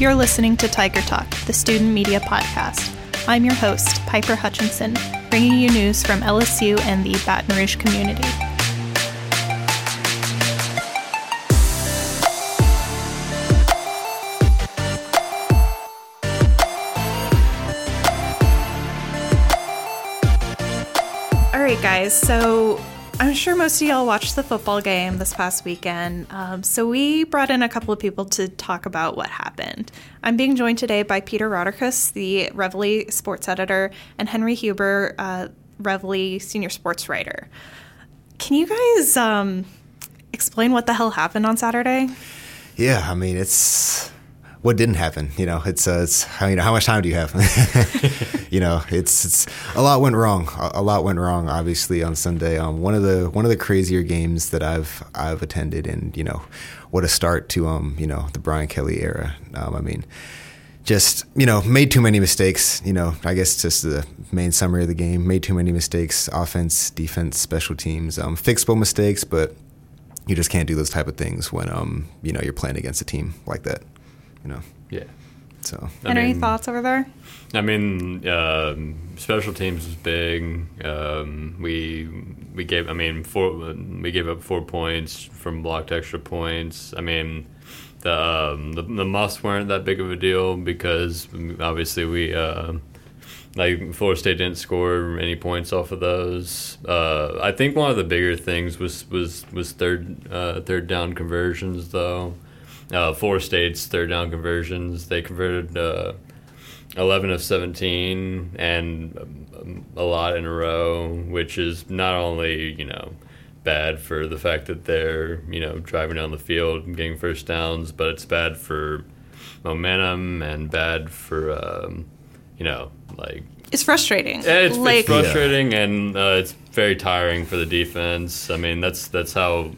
You're listening to Tiger Talk, the student media podcast. I'm your host, Piper Hutchinson, bringing you news from LSU and the Baton Rouge community. All right, guys, so I'm sure most of y'all watched the football game this past weekend. Um, so we brought in a couple of people to talk about what happened. I'm being joined today by Peter Rauterkus, the Reveille sports editor, and Henry Huber, uh, Reveille senior sports writer. Can you guys um, explain what the hell happened on Saturday? Yeah, I mean it's what didn't happen. You know, it's uh, it's how you know how much time do you have? you know, it's it's a lot went wrong. A, a lot went wrong. Obviously on Sunday, um, one of the one of the crazier games that I've I've attended, and you know, what a start to um you know the Brian Kelly era. Um, I mean. Just you know, made too many mistakes. You know, I guess just the main summary of the game. Made too many mistakes. Offense, defense, special teams. Um, fixable mistakes, but you just can't do those type of things when um you know you're playing against a team like that you know. Yeah. So. I any thoughts over there? I mean, um, special teams was big. Um, we we gave. I mean, four. We gave up four points from blocked extra points. I mean, the um, the, the muffs weren't that big of a deal because obviously we. Uh, like Florida State didn't score any points off of those. Uh, I think one of the bigger things was was was third uh, third down conversions though uh, Florida State's third down conversions. They converted uh, 11 of 17 and um, a lot in a row, which is not only, you know, bad for the fact that they're, you know, driving down the field and getting first downs, but it's bad for momentum and bad for, um, you know, like. It's frustrating. It's, like, it's frustrating yeah. and uh, it's very tiring for the defense. I mean, that's that's how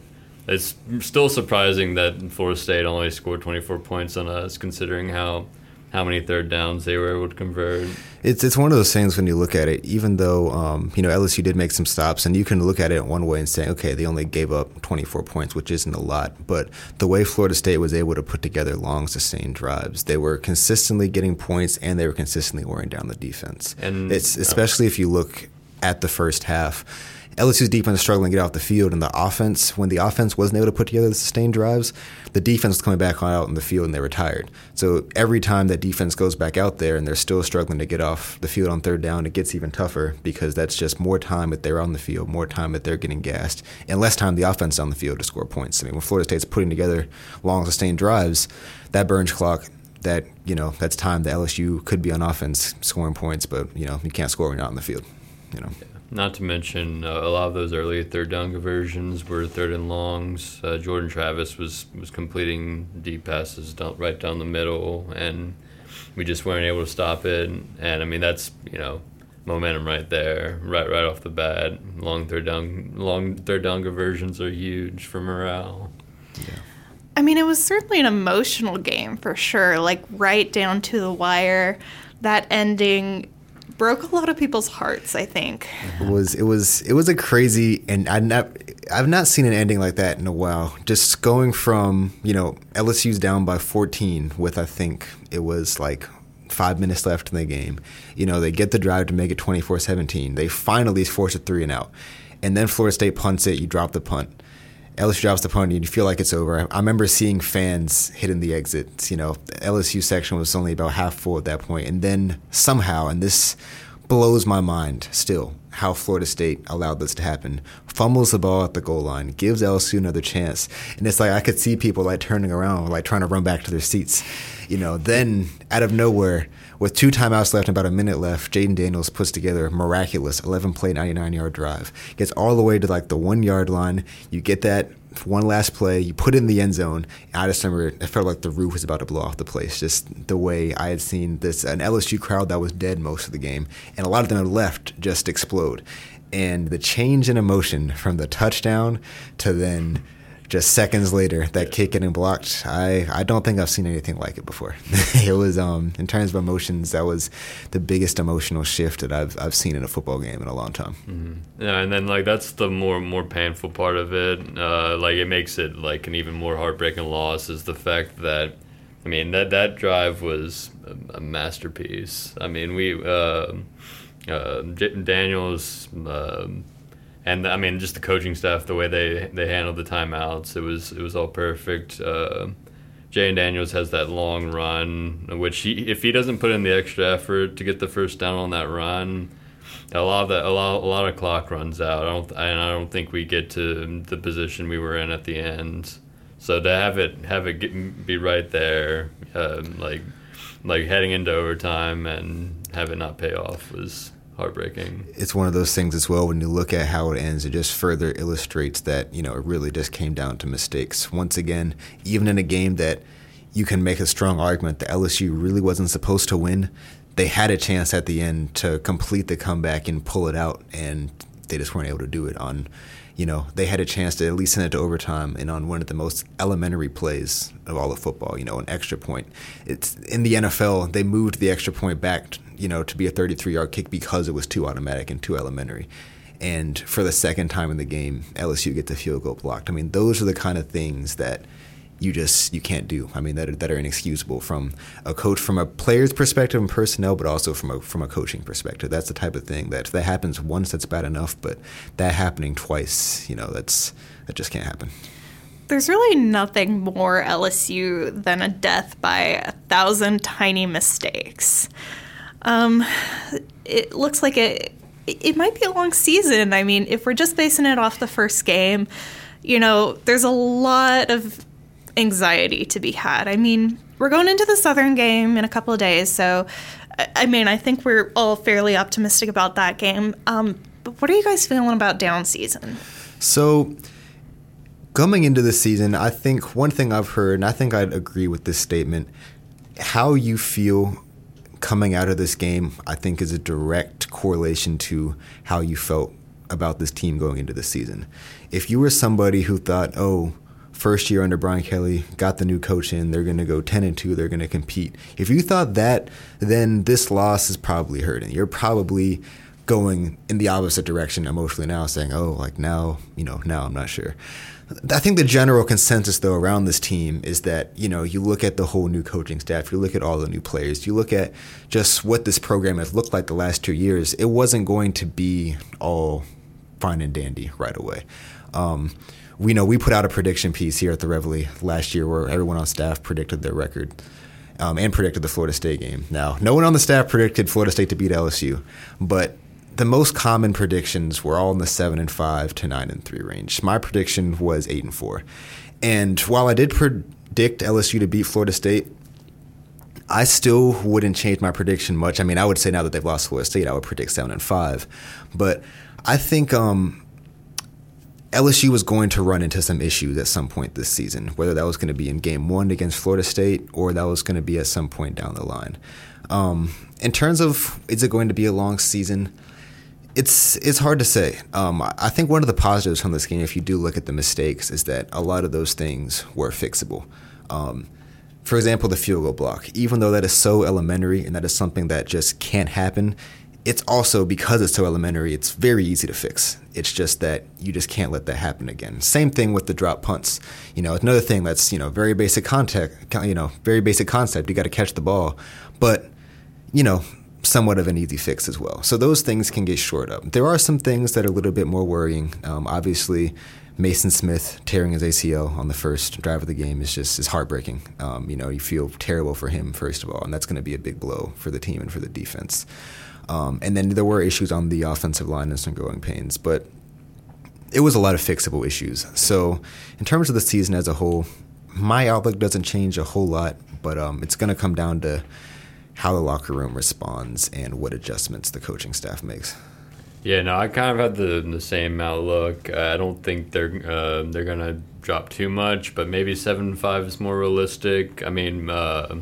it's still surprising that Florida State only scored 24 points on us, considering how how many third downs they were able to convert. It's it's one of those things when you look at it. Even though um, you know LSU did make some stops, and you can look at it one way and say, okay, they only gave up 24 points, which isn't a lot. But the way Florida State was able to put together long, sustained drives, they were consistently getting points, and they were consistently wearing down the defense. And it's especially if you look at the first half LSU's defense struggling to get off the field, and the offense, when the offense wasn't able to put together the sustained drives, the defense was coming back out in the field and they were tired. So every time that defense goes back out there and they're still struggling to get off the field on third down, it gets even tougher because that's just more time that they're on the field, more time that they're getting gassed, and less time the offense on the field to score points. I mean, when Florida State's putting together long sustained drives, that burns clock that you know that's time that LSU could be on offense scoring points, but you know you can't score when you're not on the field. You know. Not to mention uh, a lot of those early third down conversions were third and longs. Uh, Jordan Travis was was completing deep passes down, right down the middle, and we just weren't able to stop it. And I mean that's you know momentum right there, right right off the bat. Long third down, long third down conversions are huge for morale. Yeah. I mean, it was certainly an emotional game for sure, like right down to the wire. That ending broke a lot of people's hearts. I think it was it was it was a crazy, and I not I've not seen an ending like that in a while. Just going from you know LSU's down by 14 with I think it was like five minutes left in the game. You know they get the drive to make it 24-17. They finally force a three and out, and then Florida State punts it. You drop the punt LSU drops the pony and you feel like it's over. I remember seeing fans hitting the exits. You know, the LSU section was only about half full at that point, and then somehow, and this blows my mind still, how Florida State allowed this to happen. Fumbles the ball at the goal line, gives LSU another chance, and it's like I could see people like turning around, like trying to run back to their seats. You know, then out of nowhere with two timeouts left and about a minute left, Jayden Daniels puts together a miraculous 11 play, 99 yard drive. Gets all the way to like the one yard line. You get that one last play, you put it in the end zone. I just remember it felt like the roof was about to blow off the place. Just the way I had seen this an LSU crowd that was dead most of the game, and a lot of them had left just explode. And the change in emotion from the touchdown to then just seconds later that kick getting blocked i i don't think i've seen anything like it before it was um in terms of emotions that was the biggest emotional shift that i've i've seen in a football game in a long time mm-hmm. yeah and then like that's the more more painful part of it uh like it makes it like an even more heartbreaking loss is the fact that I mean that that drive was a, a masterpiece. I mean we uh, uh, Daniels. Um, and I mean, just the coaching staff, the way they they handled the timeouts, it was it was all perfect. Uh, Jayden Daniels has that long run, which he if he doesn't put in the extra effort to get the first down on that run, a lot of that a lot a lot of clock runs out. I don't and I don't think we get to the position we were in at the end. So to have it have it get, be right there, um, like like heading into overtime and have it not pay off was heartbreaking. It's one of those things as well. When you look at how it ends, it just further illustrates that you know it really just came down to mistakes. Once again, even in a game that you can make a strong argument that LSU really wasn't supposed to win, they had a chance at the end to complete the comeback and pull it out, and they just weren't able to do it. On, you know, they had a chance to at least send it to overtime, and on one of the most elementary plays of all of football, you know, an extra point. It's in the NFL. They moved the extra point back you know, to be a 33 yard kick because it was too automatic and too elementary. And for the second time in the game, LSU gets a field goal blocked. I mean, those are the kind of things that you just you can't do. I mean, that are, that are inexcusable from a coach, from a player's perspective and personnel, but also from a from a coaching perspective. That's the type of thing that that happens once, that's bad enough. But that happening twice, you know, that's that just can't happen. There's really nothing more LSU than a death by a thousand tiny mistakes. Um, it looks like it it might be a long season. I mean, if we're just basing it off the first game, you know, there's a lot of anxiety to be had. I mean, we're going into the Southern game in a couple of days, so I mean, I think we're all fairly optimistic about that game. Um, but what are you guys feeling about down season? So, coming into the season, I think one thing I've heard, and I think I'd agree with this statement, how you feel coming out of this game, I think, is a direct correlation to how you felt about this team going into the season. If you were somebody who thought, oh, first year under Brian Kelly, got the new coach in, they're going to go 10 and 2, they're going to compete. If you thought that, then this loss is probably hurting. You're probably going in the opposite direction emotionally now, saying, oh, like now, you know, now I'm not sure. I think the general consensus though around this team is that you know you look at the whole new coaching staff, you look at all the new players, you look at just what this program has looked like the last two years. It wasn't going to be all fine and dandy right away. Um, we know we put out a prediction piece here at the Reveille last year where everyone on staff predicted their record. Um, and predicted the Florida State game. Now, no one on the staff predicted Florida State to beat LSU, but the most common predictions were all in the seven and five to nine and three range. My prediction was eight and four, and while I did predict LSU to beat Florida State, I still wouldn't change my prediction much. I mean, I would say now that they've lost Florida State, I would predict seven and five, but I think um, LSU was going to run into some issues at some point this season, whether that was going to be in Game One against Florida State or that was going to be at some point down the line. Um, in terms of is it going to be a long season? It's it's hard to say. Um, I think one of the positives from this game, if you do look at the mistakes, is that a lot of those things were fixable. Um, for example, the field goal block. Even though that is so elementary and that is something that just can't happen, it's also because it's so elementary. It's very easy to fix. It's just that you just can't let that happen again. Same thing with the drop punts. You know, another thing that's you know very basic contact. You know, very basic concept. You got to catch the ball, but you know somewhat of an easy fix as well. So those things can get shored up. There are some things that are a little bit more worrying. Um, obviously, Maason Smith tearing his ACL on the first drive of the game is just is heartbreaking. Um, you know, you feel terrible for him first of all, and that's going to be a big blow for the team and for the defense. Um, and then there were issues on the offensive line and some growing pains, but it was a lot of fixable issues. So, in terms of the season as a whole, my outlook doesn't change a whole lot, but um, it's going to come down to how the locker room responds and what adjustments the coaching staff makes. Yeah, no, I kind of had the the same outlook. I don't think they're uh, they're gonna drop too much, but maybe seven five is more realistic. I mean, uh,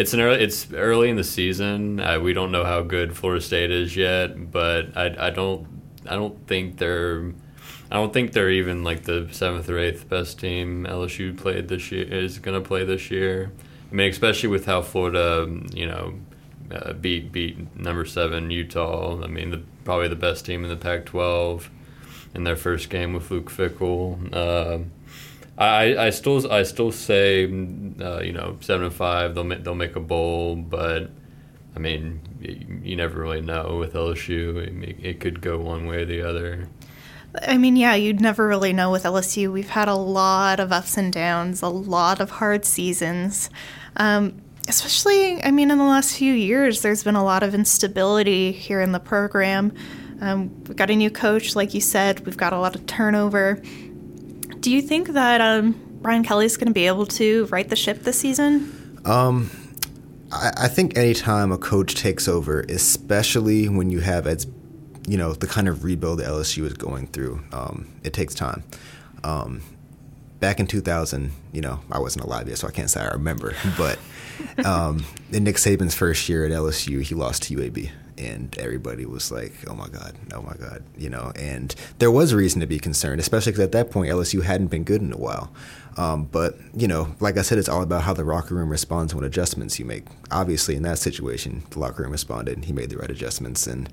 it's an early it's early in the season. Uh, we don't know how good Florida State is yet, but I, I don't I don't think they're I don't think they're even like the seventh or eighth best team LSU played this year is gonna play this year. I mean, especially with how Florida, you know, uh, beat beat number seven Utah. I mean, the, probably the best team in the Pac-12 in their first game with Luke Fickell. Uh, I, I still I still say uh, you know seven and five they'll make, they'll make a bowl, but I mean you, you never really know with LSU. It, it, could go one way or the other. I mean, yeah, you'd never really know with LSU. We've had a lot of ups and downs, a lot of hard seasons. Um, especially, I mean, in the last few years, there's been a lot of instability here in the program. Um, we've got a new coach, like you said, we've got a lot of turnover. Do you think that um, Brian Kelly's going to be able to right the ship this season? Um, I, I think anytime a coach takes over, especially when you have as you know the kind of rebuild LSU is going through, um, it takes time. Um, back in 2000, you know, I wasn't alive yet, so I can't say I remember. But um, in Nick Saban's first year at LSU, he lost to UAB and everybody was like, "Oh my god, oh my god," you know. And there was reason to be concerned, especially because at that point LSU hadn't been good in a while. Um, but you know, like I said, it's all about how the locker room responds when adjustments you make. Obviously, in that situation, the locker room responded. And he made the right adjustments, and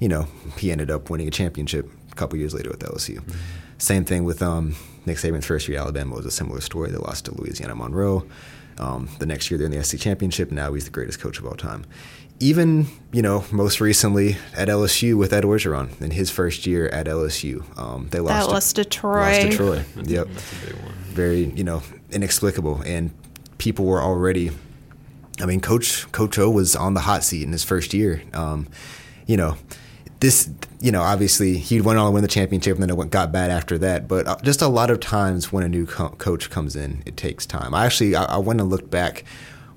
you know, he ended up winning a championship a couple years later with LSU. Mm-hmm. Same thing with um, Nick Saban's first year at Alabama was a similar story. They lost to Louisiana Monroe. Um, the next year, they're in the SEC championship. Now he's the greatest coach of all time even you know most recently at LSU with Ed Orgeron in his first year at LSU, um, they lost. That lost to Troy. Lost to Troy. yep. Very you know inexplicable, and people were already. I mean, Coach Coach O was on the hot seat in his first year. Um, you know, this you know obviously he went on to win the championship, and then it went, got bad after that. But uh, just a lot of times when a new co- coach comes in, it takes time. I actually I, I went and looked back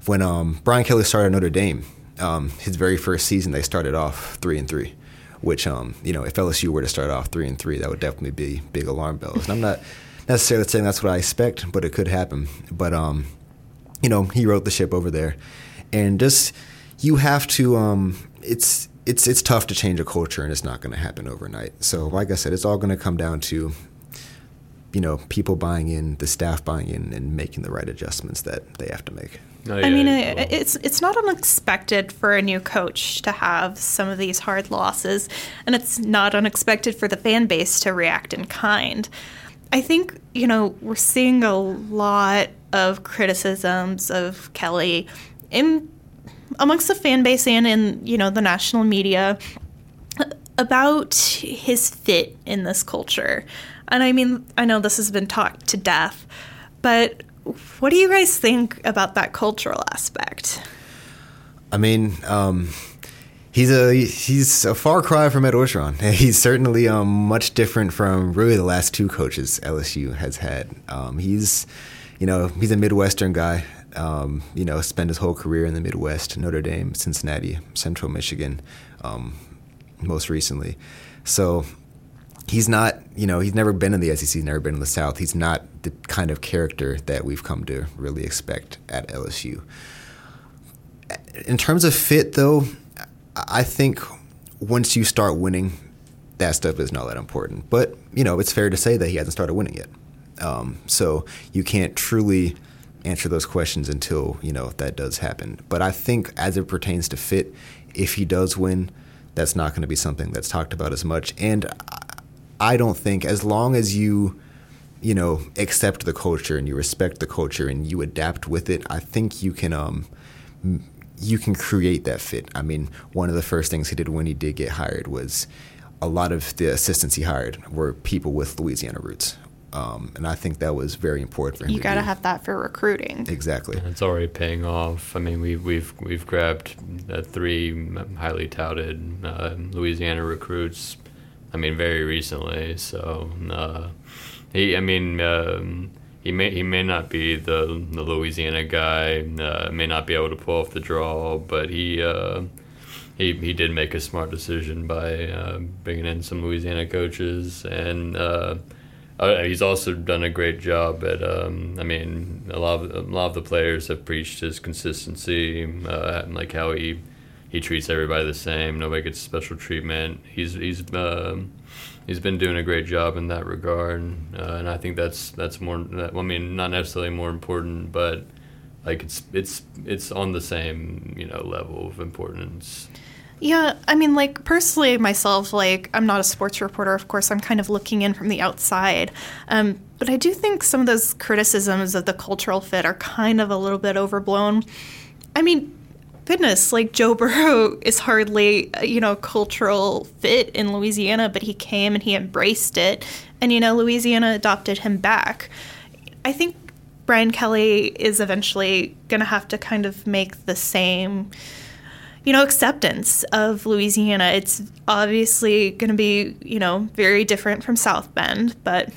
when um, Brian Kelly started Notre Dame um, his very first season, they started off three and three, which um, you know, if LSU were to start off three and three, that would definitely be big alarm bells. And I'm not necessarily saying that's what I expect, but it could happen. But um, you know, he wrote the ship over there, and just you have to. Um, it's it's it's tough to change a culture, and it's not going to happen overnight. So, like I said, it's all going to come down to you know people buying in, the staff buying in, and making the right adjustments that they have to make. Oh, yeah, I mean, it, it's it's not unexpected for a new coach to have some of these hard losses, and it's not unexpected for the fan base to react in kind. I think you know we're seeing a lot of criticisms of Kelly in amongst the fan base and in you know the national media about his fit in this culture. And I mean, I know this has been talked to death, but what do you guys think about that cultural aspect? I mean, um, he's a he's a far cry from Ed Orgeron. He's certainly um, much different from really the last two coaches LSU has had. Um, he's, you know, he's a Midwestern guy. Um, you know, spent his whole career in the Midwest, Notre Dame, Cincinnati, Central Michigan, um, most recently. So he's not, you know, he's never been in the SEC, he's never been in the South. He's not the kind of character that we've come to really expect at LSU. In terms of fit, though, I think once you start winning, that stuff is not that important. But, you know, it's fair to say that he hasn't started winning yet. Um, so you can't truly answer those questions until, you know, that does happen. But I think as it pertains to fit, if he does win, that's not going to be something that's talked about as much. And I don't think as long as you you know accept the culture and you respect the culture and you adapt with it, I think you can um you can create that fit. I mean, one of the first things he did when he did get hired was a lot of the assistants he hired were people with Louisiana roots. Um, and I think that was very important for him. You got to have that for recruiting. Exactly. And it's already paying off. I mean, we, we've we've grabbed uh, three highly touted uh, Louisiana recruits I mean, very recently. So uh, he, I mean, um, he may he may not be the the Louisiana guy, uh, may not be able to pull off the draw, but he. Uh, he, he did make a smart decision by uh, bringing in some Louisiana coaches, and uh, uh, he's also done a great job at. Um, I mean, a lot of a lot of the players have preached his consistency, and like how he he treats everybody the same. Nobody gets special treatment. He's he's uh, he's been doing a great job in that regard, uh, and I think that's that's more. I mean, not necessarily more important, but like it's it's it's on the same you know level of importance. Yeah, I mean, like personally, myself, like I'm not a sports reporter. Of course, I'm kind of looking in from the outside. Um, but I do think some of those criticisms of the cultural fit are kind of a little bit overblown. I mean, goodness, like Joe Burrow is hardly, uh, you know, cultural fit in Louisiana, but he came and he embraced it. And, you know, Louisiana adopted him back. I think Brian Kelly is eventually going to have to kind of make the same you know, acceptance of Louisiana. It's obviously going to be, you know, very different from South Bend, but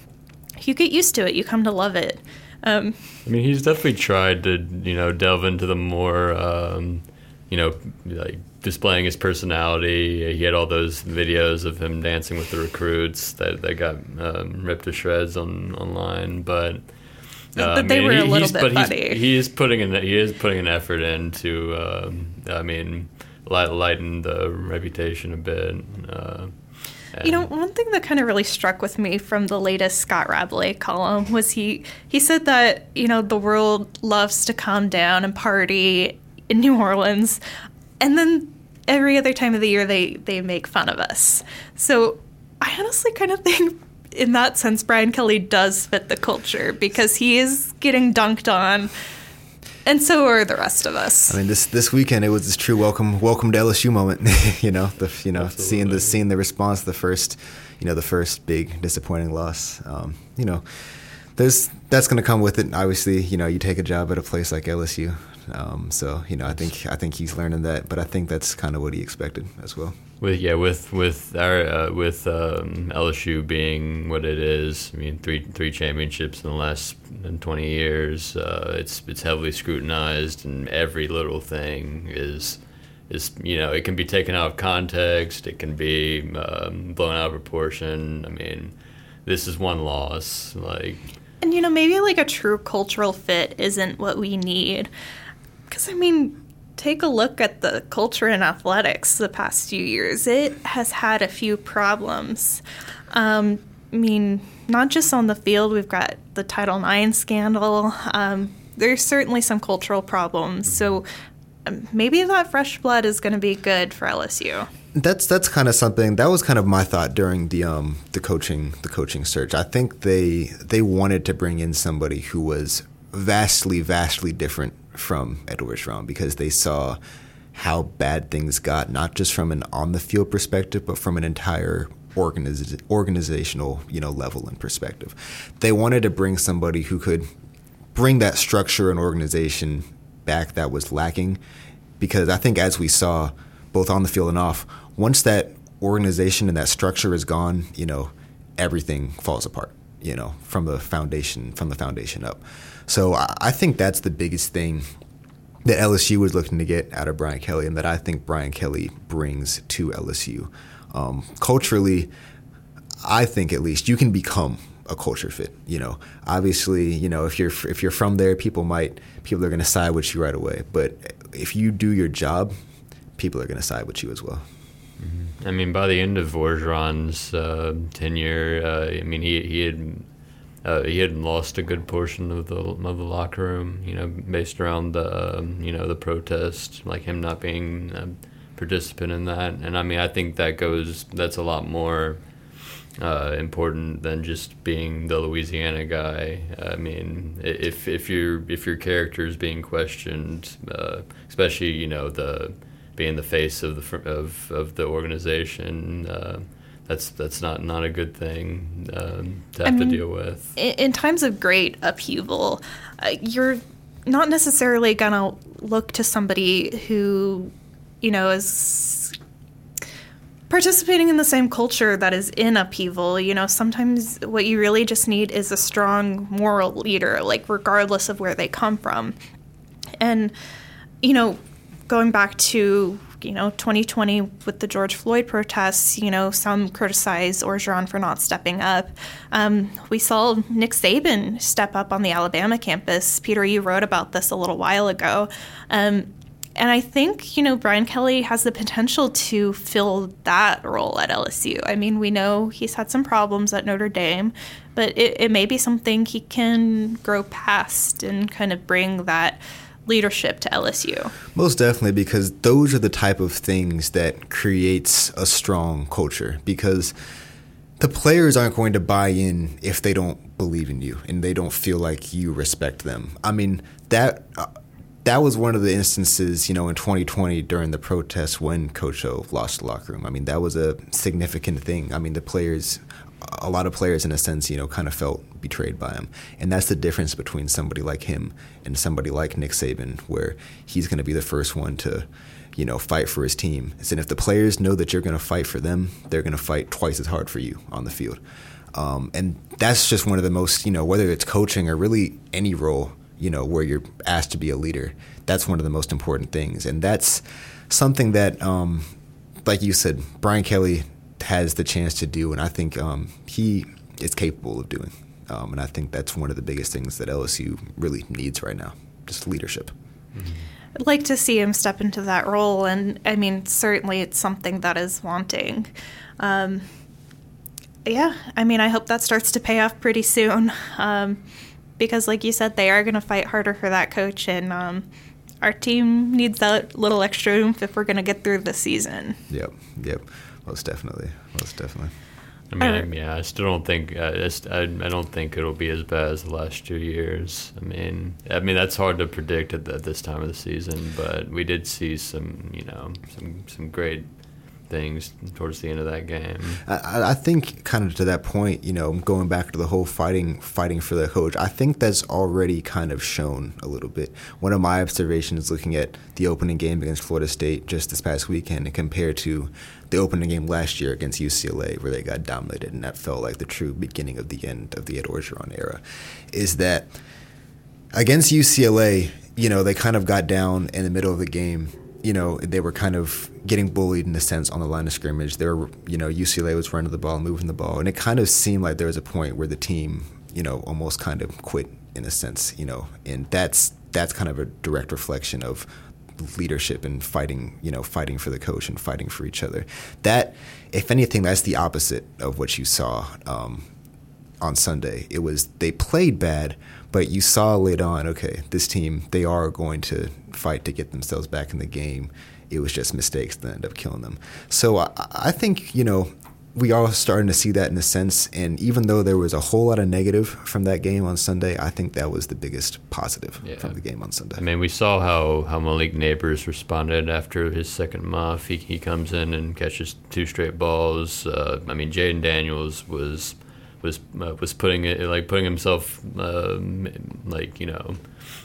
you get used to it. You come to love it. Um, I mean, he's definitely tried to, you know, delve into the more, um, you know, like displaying his personality. He had all those videos of him dancing with the recruits that, that got um, ripped to shreds on online, but. Uh, but they I mean, were a little bit funny. He's, he is putting an he is putting an effort into. Um, I mean, light, lighten the reputation a bit. Uh, you know, one thing that kind of really struck with me from the latest Scott Rabalais column was he he said that you know the world loves to calm down and party in New Orleans, and then every other time of the year they they make fun of us. So I honestly kind of think. In that sense, Brian Kelly does fit the culture because he is getting dunked on and so are the rest of us. I mean, this this weekend it was this true welcome welcome to LSU moment. you know, the you know Absolutely. seeing the seeing the response, the first you know the first big disappointing loss. Um, you know, there's that's going to come with it. Obviously, you know, you take a job at a place like LSU. Um, so you know, I think I think he's learning that, but I think that's kind of what he expected as well. With yeah, with with our uh, with um, LSU being what it is, I mean three three championships in the last twenty years. Uh, it's it's heavily scrutinized, and every little thing is is you know it can be taken out of context. It can be um, blown out of proportion. I mean, this is one loss, like. And you know, maybe like a true cultural fit isn't what we need, because I mean take a look at the culture in athletics the past few years. It has had a few problems. Um, I mean, not just on the field, we've got the Title IX scandal. Um, there's certainly some cultural problems. So um, maybe that fresh blood is going to be good for LSU. That's that's kind of something that was kind of my thought during the um the coaching the coaching search. I think they they wanted to bring in somebody who was vastly vastly different from Edward Orgeron because they saw how bad things got, not just from an on the field perspective, but from an entire organiz- organizational you know level and perspective. They wanted to bring somebody who could bring that structure and organization back that was lacking, because I think as we saw both on the field and off, once that organization and that structure is gone, you know, everything falls apart. You know, from the foundation from the foundation up. So I think that's the biggest thing that LSU was looking to get out of Brian Kelly, and that I think Brian Kelly brings to LSU. Um, culturally, I think at least you can become a culture fit. You know, obviously, you know if you're if you're from there, people might people are going to side with you right away. But if you do your job, people are going to side with you as well. I mean, by the end of Orgeron's uh, tenure, uh, I mean he he had uh, he had lost a good portion of the of the locker room, you know, based around the um, you know the protest, like him not being a participant in that. And I mean, I think that goes that's a lot more uh, important than just being the Louisiana guy. I mean, if if your if your character is being questioned, uh, especially you know the being the face of the of of the organization uh, that's that's not not a good thing um, to have I mean, to deal with. In times of great upheaval, uh, you're not necessarily gonna look to somebody who, you know, is participating in the same culture that is in upheaval. You know, sometimes what you really just need is a strong moral leader, like regardless of where they come from, and you know, going back to you know, 2020 with the George Floyd protests, you know, some criticize Orgeron for not stepping up. Um, we saw Nick Saban step up on the Alabama campus. Peter, you wrote about this a little while ago. Um, and I think, you know, Brian Kelly has the potential to fill that role at LSU. I mean, we know he's had some problems at Notre Dame, but it, it may be something he can grow past and kind of bring that leadership to LSU. Most definitely, because those are the type of things that creates a strong culture. Because the players aren't going to buy in if they don't believe in you and they don't feel like you respect them. I mean that. Uh, that was one of the instances, you know, in 2020 during the protests when Coach O lost the locker room. I mean, that was a significant thing. I mean, the players, a lot of players, in a sense, you know, kind of felt betrayed by him, and that's the difference between somebody like him and somebody like Nick Saban, where he's going to be the first one to, you know, fight for his team. And if the players know that you're going to fight for them, they're going to fight twice as hard for you on the field. Um, and that's just one of the most, you know, whether it's coaching or really any role you know, where you're asked to be a leader. That's one of the most important things, and that's something that, um, like you said, Brian Kelly has the chance to do, and I think um, he is capable of doing. Um, and I think that's one of the biggest things that LSU really needs right now, just leadership. Mm-hmm. I'd like to see him step into that role, and I mean, certainly it's something that is wanting. Um, yeah, I mean, I hope that starts to pay off pretty soon. Um, because, like you said, they are going to fight harder for that coach, and um, our team needs that little extra oomph if we're going to get through the season. Yep, yep, most definitely, most definitely. I mean, yeah, I still don't think uh, I, I don't think it'll be as bad as the last two years. I mean, I mean that's hard to predict at, the, at this time of the season, but we did see some, you know, some some great things towards the end of that game. I, I, think, kind of to that point, you know, going back to the whole fighting, fighting for the coach. I think that's already kind of shown a little bit. One of my observations, looking at the opening game against Florida State just this past weekend, compared to the opening game last year against UCLA, where they got dominated, and that felt like the true beginning of the end of the Ed Orgeron era, is that against UCLA, you know, they kind of got down in the middle of the game you know, they were kind of getting bullied in a sense on the line of scrimmage. They were, you know, UCLA was running the ball, moving the ball, and it kind of seemed like there was a point where the team, you know, almost kind of quit in a sense, you know, and that's that's kind of a direct reflection of leadership and fighting, you know, fighting for the coach and fighting for each other. That, if anything, that's the opposite of what you saw um, on Sunday. It was they played bad, but you saw late on, okay, this team, they are going to fight to get themselves back in the game. It was just mistakes that ended up killing them. So I, I think, you know, we are starting to see that in a sense. And even though there was a whole lot of negative from that game on Sunday, I think that was the biggest positive yeah. from the game on Sunday. I mean, we saw how, how Malik Nabers responded after his second muff. He, he comes in and catches two straight balls. Uh, I mean, Jayden Daniels was – was uh, was putting it like putting himself um, like you know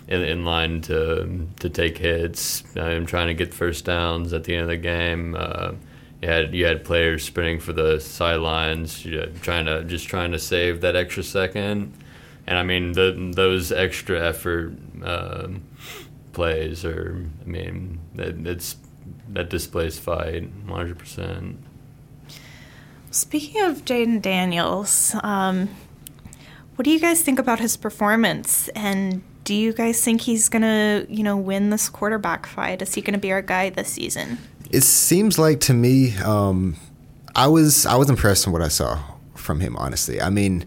in, in, line to to take hits and trying to get first downs at the end of the game. Uh, you had you had players sprinting for the sidelines, trying to just trying to save that extra second. And I mean the, those extra effort um, plays are I mean it, it's that displays fight 100 percent. Speaking of Jayden Daniels, um, what do you guys think about his performance? And do you guys think he's gonna, you know, win this quarterback fight? Is he gonna be our guy this season? It seems like to me, um, I was I was impressed with what I saw from him. Honestly, I mean,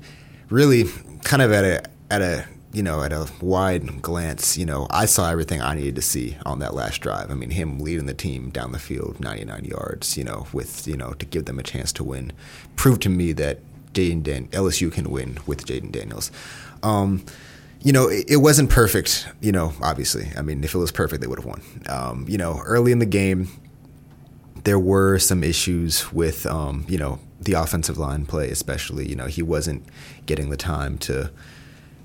really, kind of at a at a you know, at a wide glance, you know, I saw everything I needed to see on that last drive. I mean, him leading the team down the field 99 yards, you know, with, you know, to give them a chance to win, proved to me that Jayden Dan- LSU can win with Jayden Daniels. Um, you know, it, it, wasn't perfect, you know, obviously. I mean, if it was perfect, they would have won. Um, you know, early in the game, there were some issues with, um, you know, the offensive line play, especially. You know, he wasn't getting the time to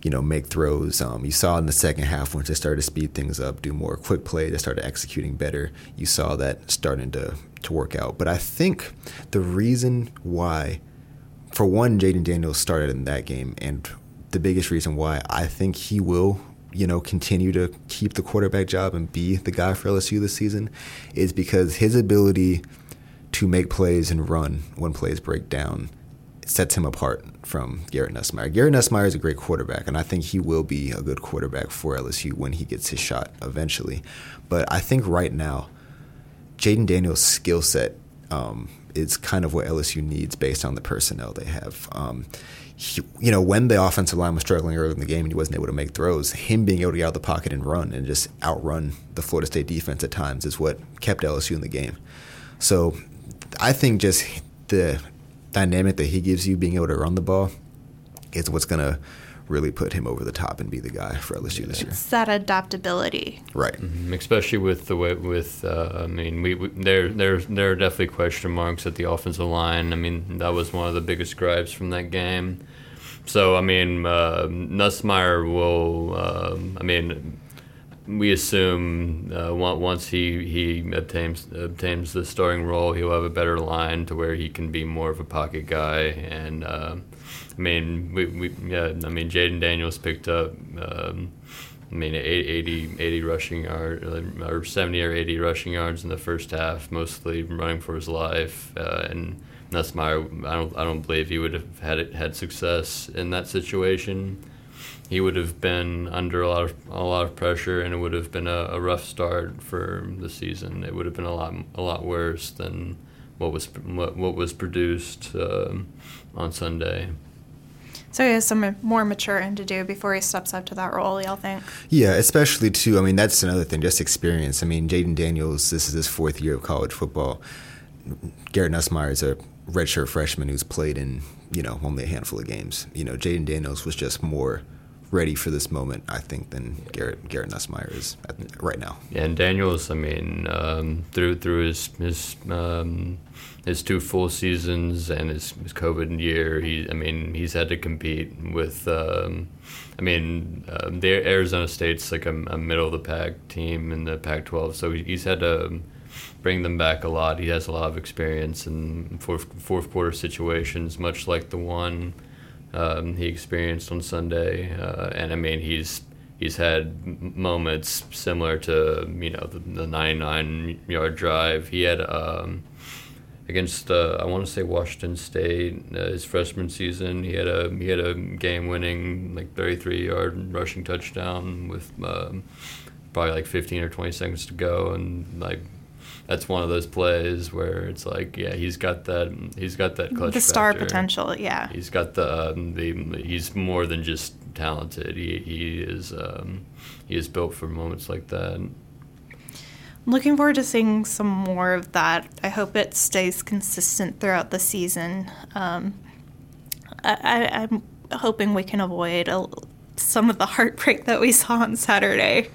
you know, make throws. Um, you saw in the second half once they started to speed things up, do more quick play, they started executing better. You saw that starting to to work out. But I think the reason why, for one, Jayden Daniels started in that game, and the biggest reason why I think he will, you know, continue to keep the quarterback job and be the guy for LSU this season, is because his ability to make plays and run when plays break down sets him apart from Garrett Nussmeier. Garrett Nussmeier is a great quarterback, and I think he will be a good quarterback for LSU when he gets his shot eventually. But I think right now, Jayden Daniels' skill set um, is kind of what LSU needs based on the personnel they have. Um, he, you know, when the offensive line was struggling early in the game and he wasn't able to make throws, him being able to get out of the pocket and run and just outrun the Florida State defense at times is what kept LSU in the game. So I think just the dynamic that he gives you, being able to run the ball, is what's going to really put him over the top and be the guy for LSU this year. It's that adaptability. Right. Mm-hmm. Especially with the way with uh, I mean we, we there there there are definitely question marks at the offensive line. I mean that was one of the biggest gripes from that game. So I mean uh, Nussmeier will um, I mean we assume uh, once he he obtains obtains the starting role, he'll have a better line to where he can be more of a pocket guy. And uh, I mean, we, we yeah, I mean, Jayden Daniels picked up. Um, I mean, 80, 80 rushing yards, or 70 or 80 rushing yards in the first half, mostly running for his life. Uh, and Nussmeier, I don't, I don't believe he would have had it, had success in that situation he would have been under a lot of a lot of pressure, and it would have been a, a rough start for the season. It would have been a lot a lot worse than what was what, what was produced um, on Sunday. So he has some more maturing to do before he steps up to that role. Y'all think? Yeah, especially too. I mean, that's another thing. Just experience. I mean, Jayden Daniels. This is his fourth year of college football. Garrett Nussmeier is a redshirt freshman who's played in you know only a handful of games. You know, Jayden Daniels was just more ready for this moment, I think, than Garrett Garrett Nussmeier is at, right now. Yeah, and Daniels, I mean, um, through through his his um, his two full seasons and his, his COVID year, he I mean, he's had to compete with. Um, I mean, uh, Arizona State's like a, a, middle of the pack team in the Pac-12, so he's had to bring them back a lot. He has a lot of experience in fourth fourth quarter situations, much like the one um, he experienced on Sunday, uh, and I mean he's he's had moments similar to you know the, the 99 yard drive. He had um, against uh, I want to say Washington State uh, his freshman season he had a he had a game winning like 33 yard rushing touchdown with um, probably like 15 or 20 seconds to go and like that's one of those plays where it's like, yeah, he's got that. He's got that clutch. The star factor. potential, yeah. He's got the, um, the. He's more than just talented. He he is um, he is built for moments like that. Looking forward to seeing some more of that. I hope it stays consistent throughout the season. Um, I, am hoping we can avoid a, some of the heartbreak that we saw on Saturday.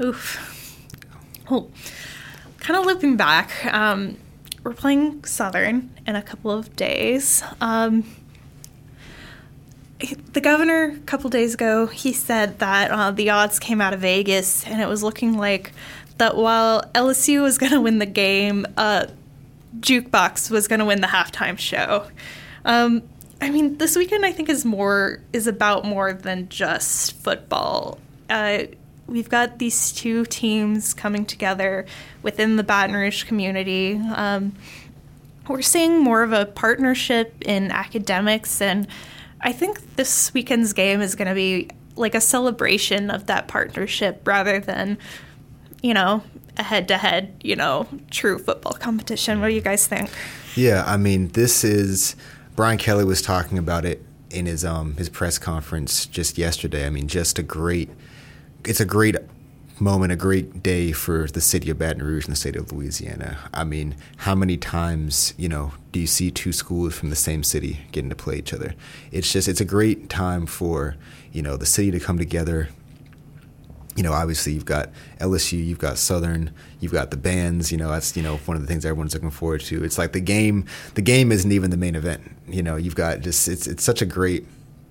Oof. Oh kind of looping back, um, we're playing Southern in a couple of days. Um, the governor, a couple days ago, he said that uh, the odds came out of Vegas, and it was looking like that while LSU was going to win the game, uh, Jukebox was going to win the halftime show. Um, I mean, this weekend I think is more is about more than just football. Uh, we've got these two teams coming together within the Baton Rouge community. Um, we're seeing more of a partnership in academics, and I think this weekend's game is going to be like a celebration of that partnership rather than, you know, a head to head, you know, true football competition. What do you guys think? Yeah, I mean, this is Brian Kelly was talking about it in his um his press conference just yesterday. I mean, just a great it's a great moment, a great day for the city of Baton Rouge and the state of Louisiana. I mean, how many times, you know, do you see two schools from the same city getting to play each other? It's just, it's a great time for, you know, the city to come together. You know, obviously you've got LSU, you've got Southern, you've got the bands. You know, that's you know one of the things everyone's looking forward to. It's like the game. The game isn't even the main event. You know, you've got just it's it's such a great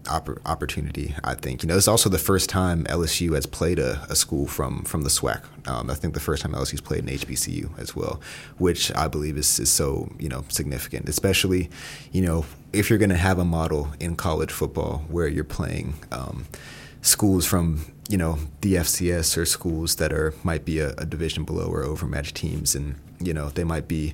opportunity. I think you know it's also the first time LSU has played a, a school from from the SWAC. Um, I think the first time LSU's played an HBCU as well, which I believe is, is so you know significant, especially you know if you're going to have a model in college football where you're playing um, schools from you know the FCS or schools that are might be a, a division below or overmatched teams, and you know they might be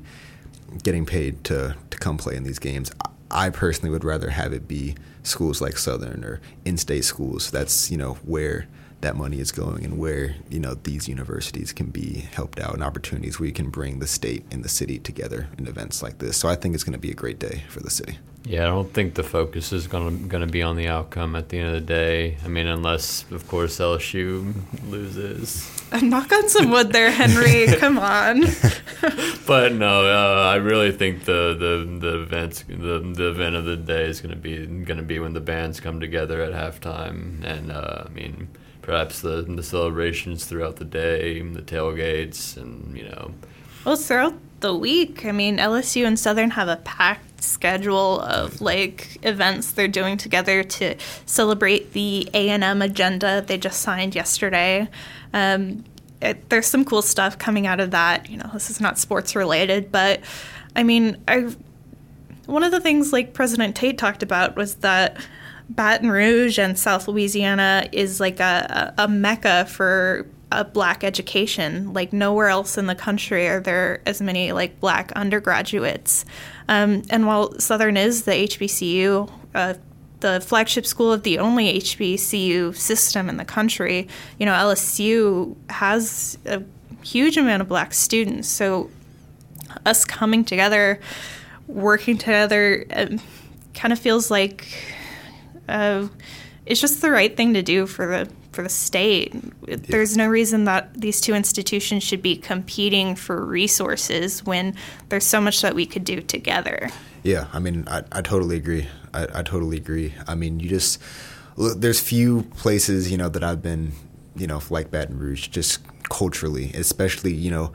getting paid to to come play in these games. I personally would rather have it be schools like Southern or in-state schools. That's you know where that money is going and where you know these universities can be helped out and opportunities where you can bring the state and the city together in events like this. So I think it's going to be a great day for the city. Yeah, I don't think the focus is going to going to be on the outcome at the end of the day. I mean, unless of course LSU loses. Knock on some wood there, Henry. Come on. but no, uh, I really think the the the events the the event of the day is going to be going to be when the bands come together at halftime, and uh, I mean perhaps the the celebrations throughout the day, the tailgates, and you know. Well, throughout the week, I mean, LSU and Southern have a packed schedule of like events they're doing together to celebrate the A and M agenda they just signed yesterday. Um, it, there's some cool stuff coming out of that. You know, this is not sports related, but I mean, I one of the things like President Tate talked about was that Baton Rouge and South Louisiana is like a, a mecca for a black education. Like nowhere else in the country are there as many like black undergraduates. Um, and while Southern is the HBCU, uh, the flagship school of the only HBCU system in the country, you know, LSU has a huge amount of black students. So us coming together, working together, um, kind of feels like uh, it's just the right thing to do for the for the state. There's no reason that these two institutions should be competing for resources when there's so much that we could do together. Yeah, I mean, I, I totally agree. I, I totally agree. I mean, you just there's few places you know that I've been, you know, like Baton Rouge, just culturally, especially you know,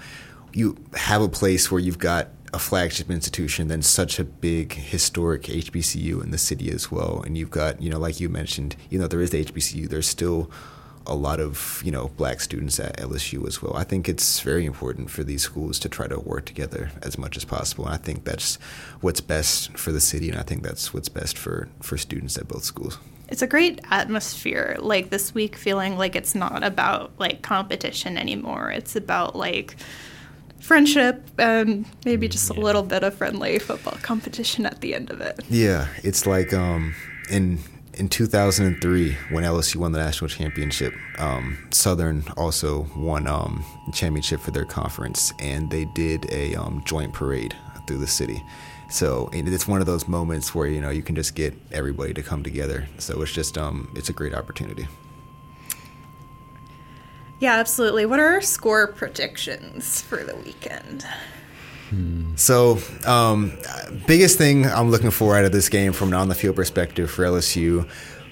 you have a place where you've got a flagship institution, then such a big historic HBCU in the city as well. And you've got, you know, like you mentioned, you know, there is the HBCU, there's still a lot of, you know, black students at LSU as well. I think it's very important for these schools to try to work together as much as possible. And I think that's what's best for the city and I think that's what's best for, for students at both schools it's a great atmosphere like this week feeling like it's not about like competition anymore it's about like friendship and maybe just a little bit of friendly football competition at the end of it. Yeah, it's like um, in in 2003 when LSU won the national championship. Um, Southern also won um, championship for their conference, and they did a um, joint parade through the city. So it's one of those moments where you know you can just get everybody to come together. So it's just um, it's a great opportunity. Yeah, absolutely. What are our score predictions for the weekend? So, um, biggest thing I'm looking for out of this game from an on the field perspective for LSU,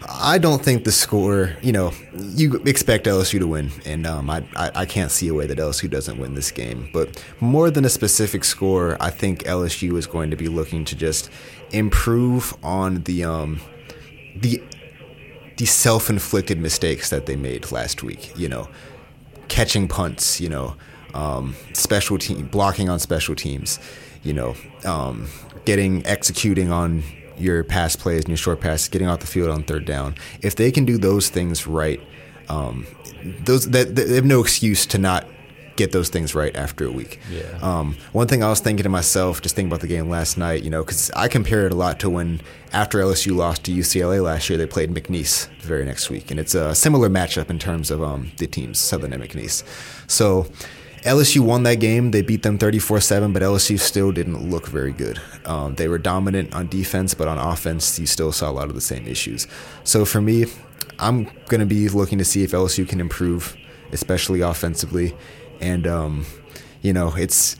I don't think the score, you know, you expect LSU to win, and um, I, I, can't see a way that LSU doesn't win this game. But more than a specific score, I think LSU is going to be looking to just improve on the um, the the self inflicted mistakes that they made last week. You know, catching punts, you know, um, special team blocking on special teams, you know, um, getting executing on your pass plays and your short passes, getting off the field on third down. If they can do those things right, um, those that they have no excuse to not get those things right after a week. Yeah. Um, one thing I was thinking to myself, just thinking about the game last night, you know, because I compare it a lot to when after LSU lost to UCLA last year, they played McNeese the very next week, and it's a similar matchup in terms of um, the teams, Southern and McNeese. So. LSU won that game. They beat them 34 7, but LSU still didn't look very good. Um, they were dominant on defense, but on offense, you still saw a lot of the same issues. So for me, I'm going to be looking to see if LSU can improve, especially offensively and um, you know it's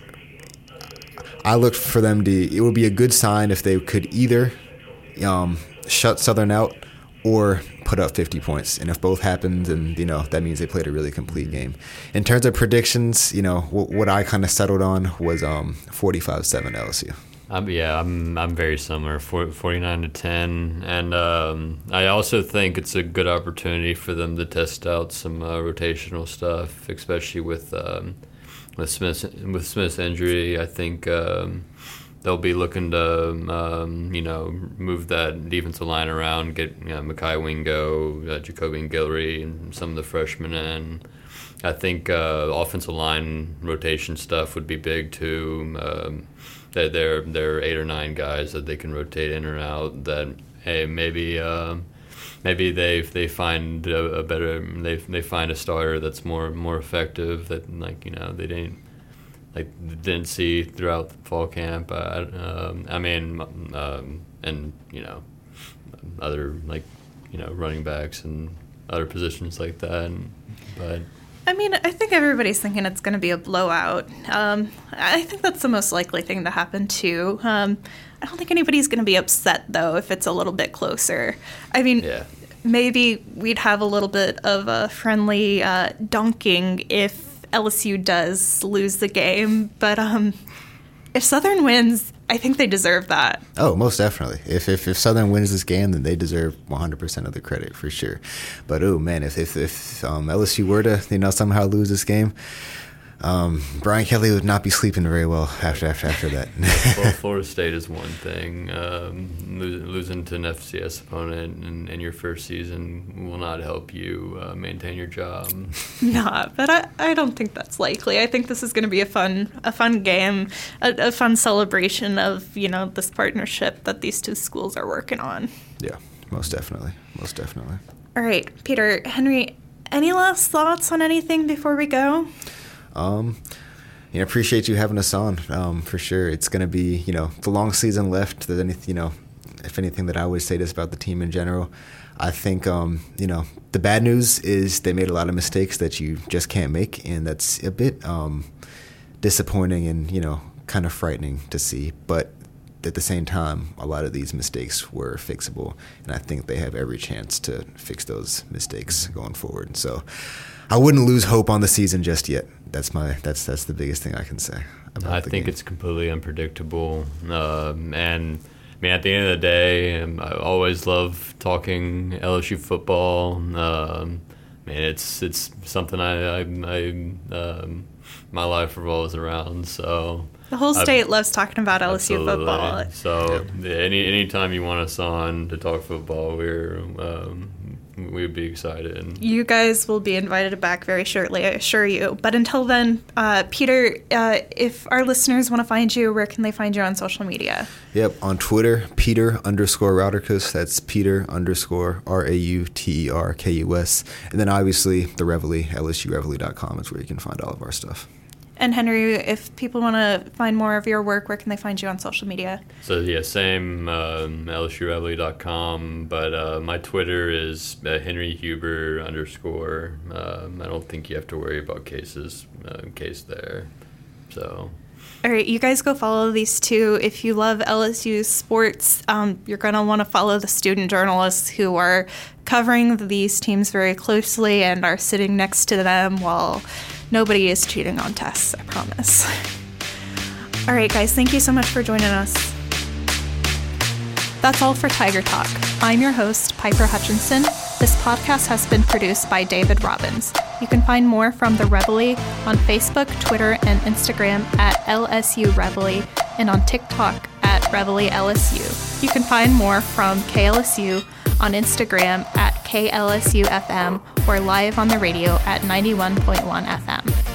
I looked for them to. It would be a good sign if they could either um, shut Southern out or put up 50 points. And if both happens, and you know that means they played a really complete game. In terms of predictions, you know what, what I kind of settled on was um, 45-7 LSU. Yeah, I'm I'm very similar, 49 to 10, and um, I also think it's a good opportunity for them to test out some uh, rotational stuff, especially with um, with Smith's with Smith's injury. I think um, they'll be looking to um, you know move that defensive line around, get you know, Mekhi Wingo, uh, Jacobian Guillory, and some of the freshmen in. I think uh, offensive line rotation stuff would be big too. Um, that they're they're eight or nine guys that they can rotate in or out. That hey maybe uh, maybe they they find a, a, better they they find a starter that's more more effective that like you know they didn't like didn't see throughout fall camp. Uh, um, I mean, um, and you know, other like you know running backs and other positions like that. And, but I mean, I think everybody's thinking it's going to be a blowout. Um, I think that's the most likely thing to happen too. Um, I don't think anybody's going to be upset though if it's a little bit closer. I mean, yeah. maybe we'd have a little bit of a friendly uh, donking if LSU does lose the game, but um, if Southern wins, I think they deserve that. Oh, most definitely. If, if, if Southern wins this game, then they deserve 100% of the credit for sure. But oh man, if if, if um, LSU were to you know somehow lose this game, um, Brian Kelly would not be sleeping very well after after after that. well, Florida State is one thing. Um, losing to an FCS opponent in, in, your first season will not help you uh, maintain your job. Nah, but I, I don't think that's likely. I think this is going to be a fun a fun game, a, a fun celebration of you know this partnership that these two schools are working on. Yeah, most definitely, most definitely. All right, Peter Henry. Any last thoughts on anything before we go? Um, you know, appreciate you having us on um, for sure. It's going to be, you know, the long season left. There's anything, you know, if anything that I would say this about the team in general, I think, um, you know, the bad news is they made a lot of mistakes that you just can't make, and that's a bit um, disappointing and you know, kind of frightening to see. But at the same time, a lot of these mistakes were fixable, and I think they have every chance to fix those mistakes going forward. So, I wouldn't lose hope on the season just yet that's my that's that's the biggest thing I can say. I think game. it's completely unpredictable, um, and I mean at the end of the day, um, I always love talking LSU football. Um, man, it's it's something I, I, I um, my life revolves around. So the whole state I, loves talking about LSU absolutely. football. So yep. any anytime you want us on to talk football, we're um, we'd be excited. You guys will be invited back very shortly, I assure you. But until then, uh, Peter, uh, if our listeners want to find you, where can they find you on social media? Yep, on Twitter, Peter underscore Rauterkus. That's Peter underscore R A U T E R K U S. And then obviously the Reveille, LSUReveille.com is where you can find all of our stuff. And Henry, if people want to find more of your work, where can they find you on social media? So yeah, same um, lsureveille.com, but uh, my Twitter is uh, Henry Huber underscore. Um, I don't think you have to worry about cases uh, case there. So. All right, you guys go follow these two. If you love LSU sports, um, you're going to want to follow the student journalists who are covering these teams very closely and are sitting next to them while Nobody is cheating on tests, I promise. All right, guys, thank you so much for joining us. That's all for Tiger Talk. I'm your host, Piper Hutchinson. This podcast has been produced by David Robbins. You can find more from the Reveille on Facebook, Twitter, and Instagram at LSU Reveille and on TikTok at Reveille LSU. You can find more from KLSU on Instagram at KLSUFM or live on the radio at 91.1 FM.